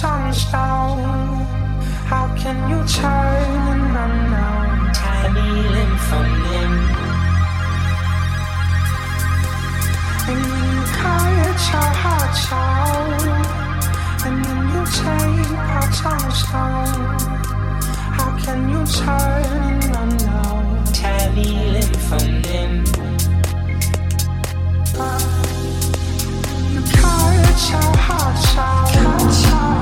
parts. How can you turn an unknown tiny limb from limb? And you cut out, and then you take on. How can you turn an unknown tiny limb from limb? You cut your heart out,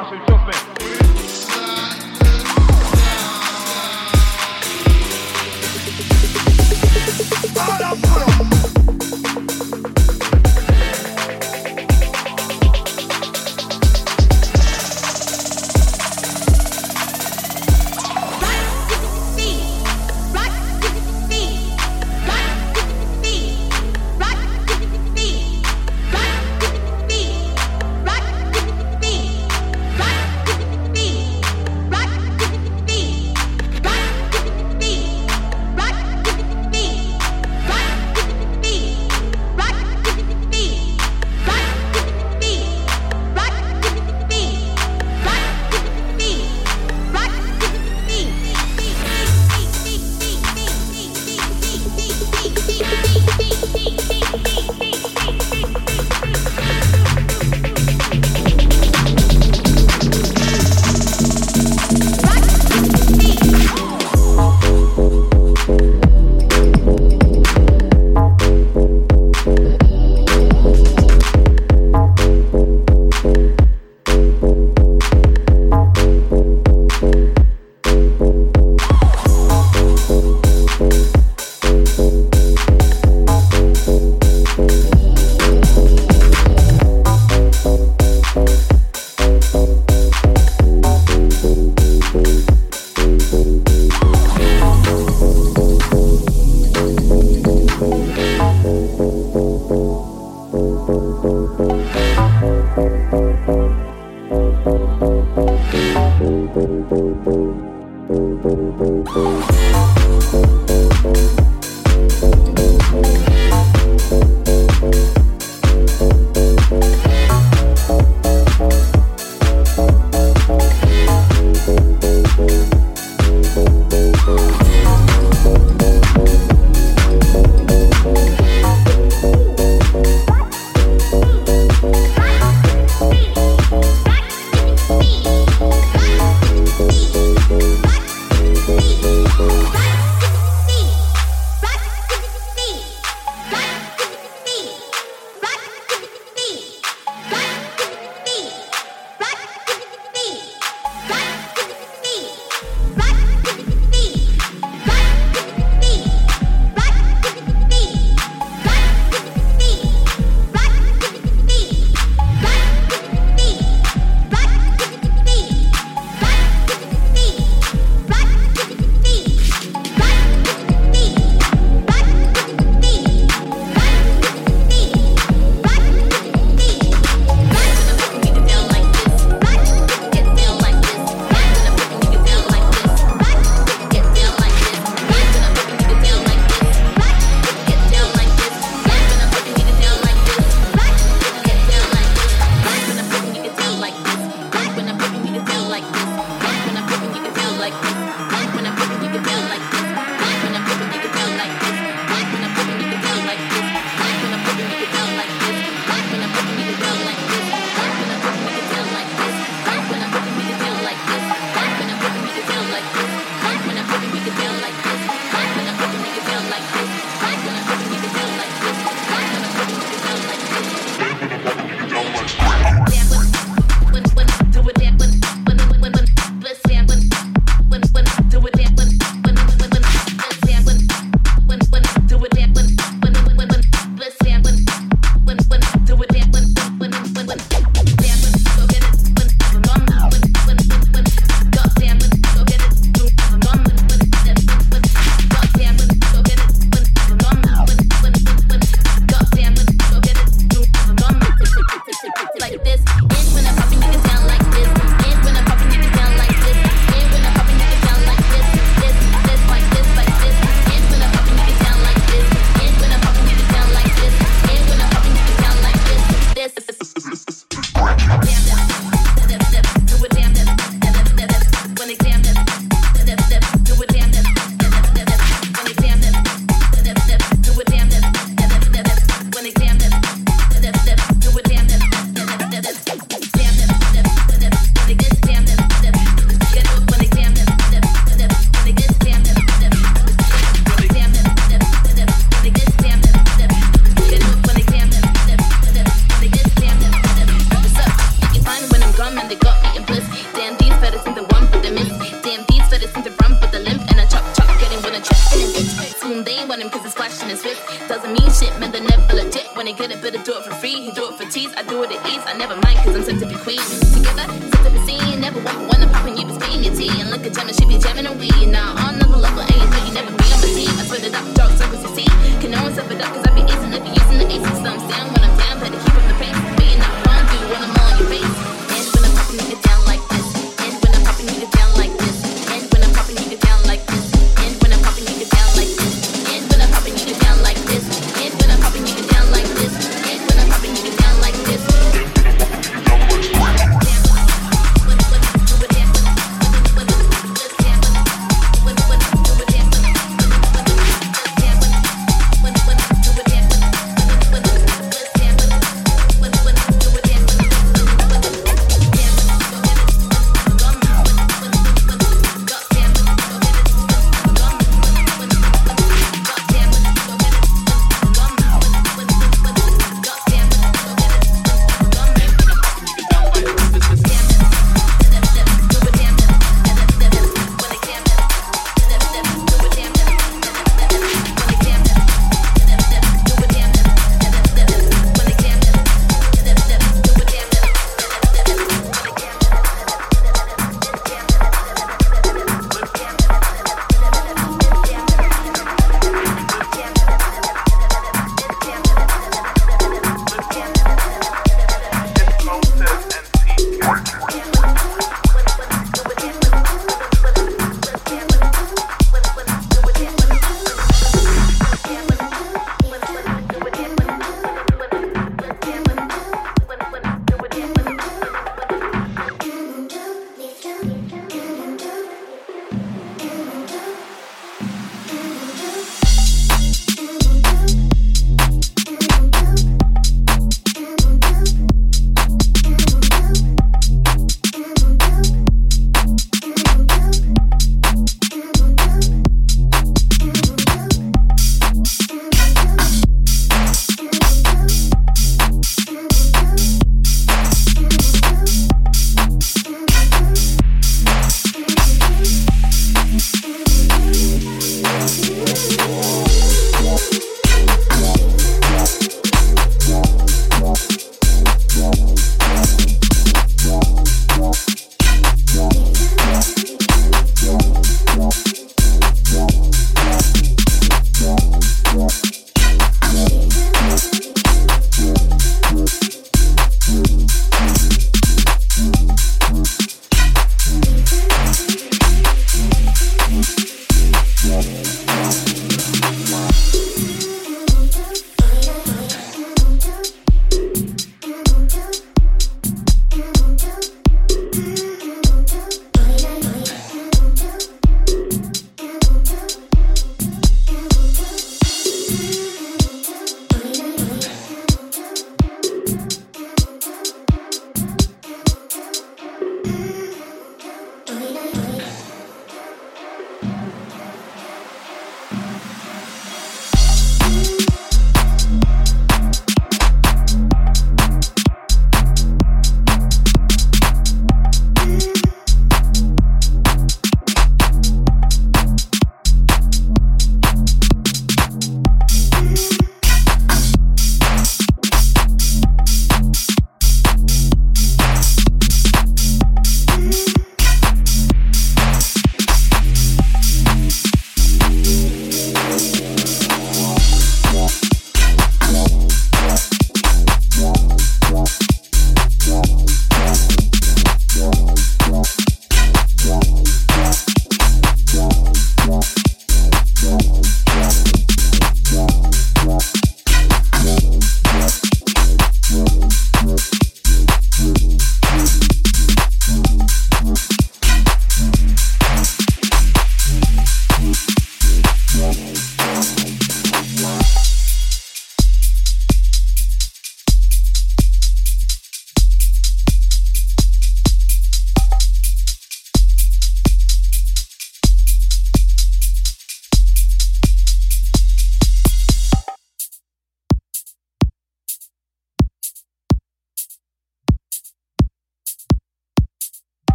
Marshall Tuffin.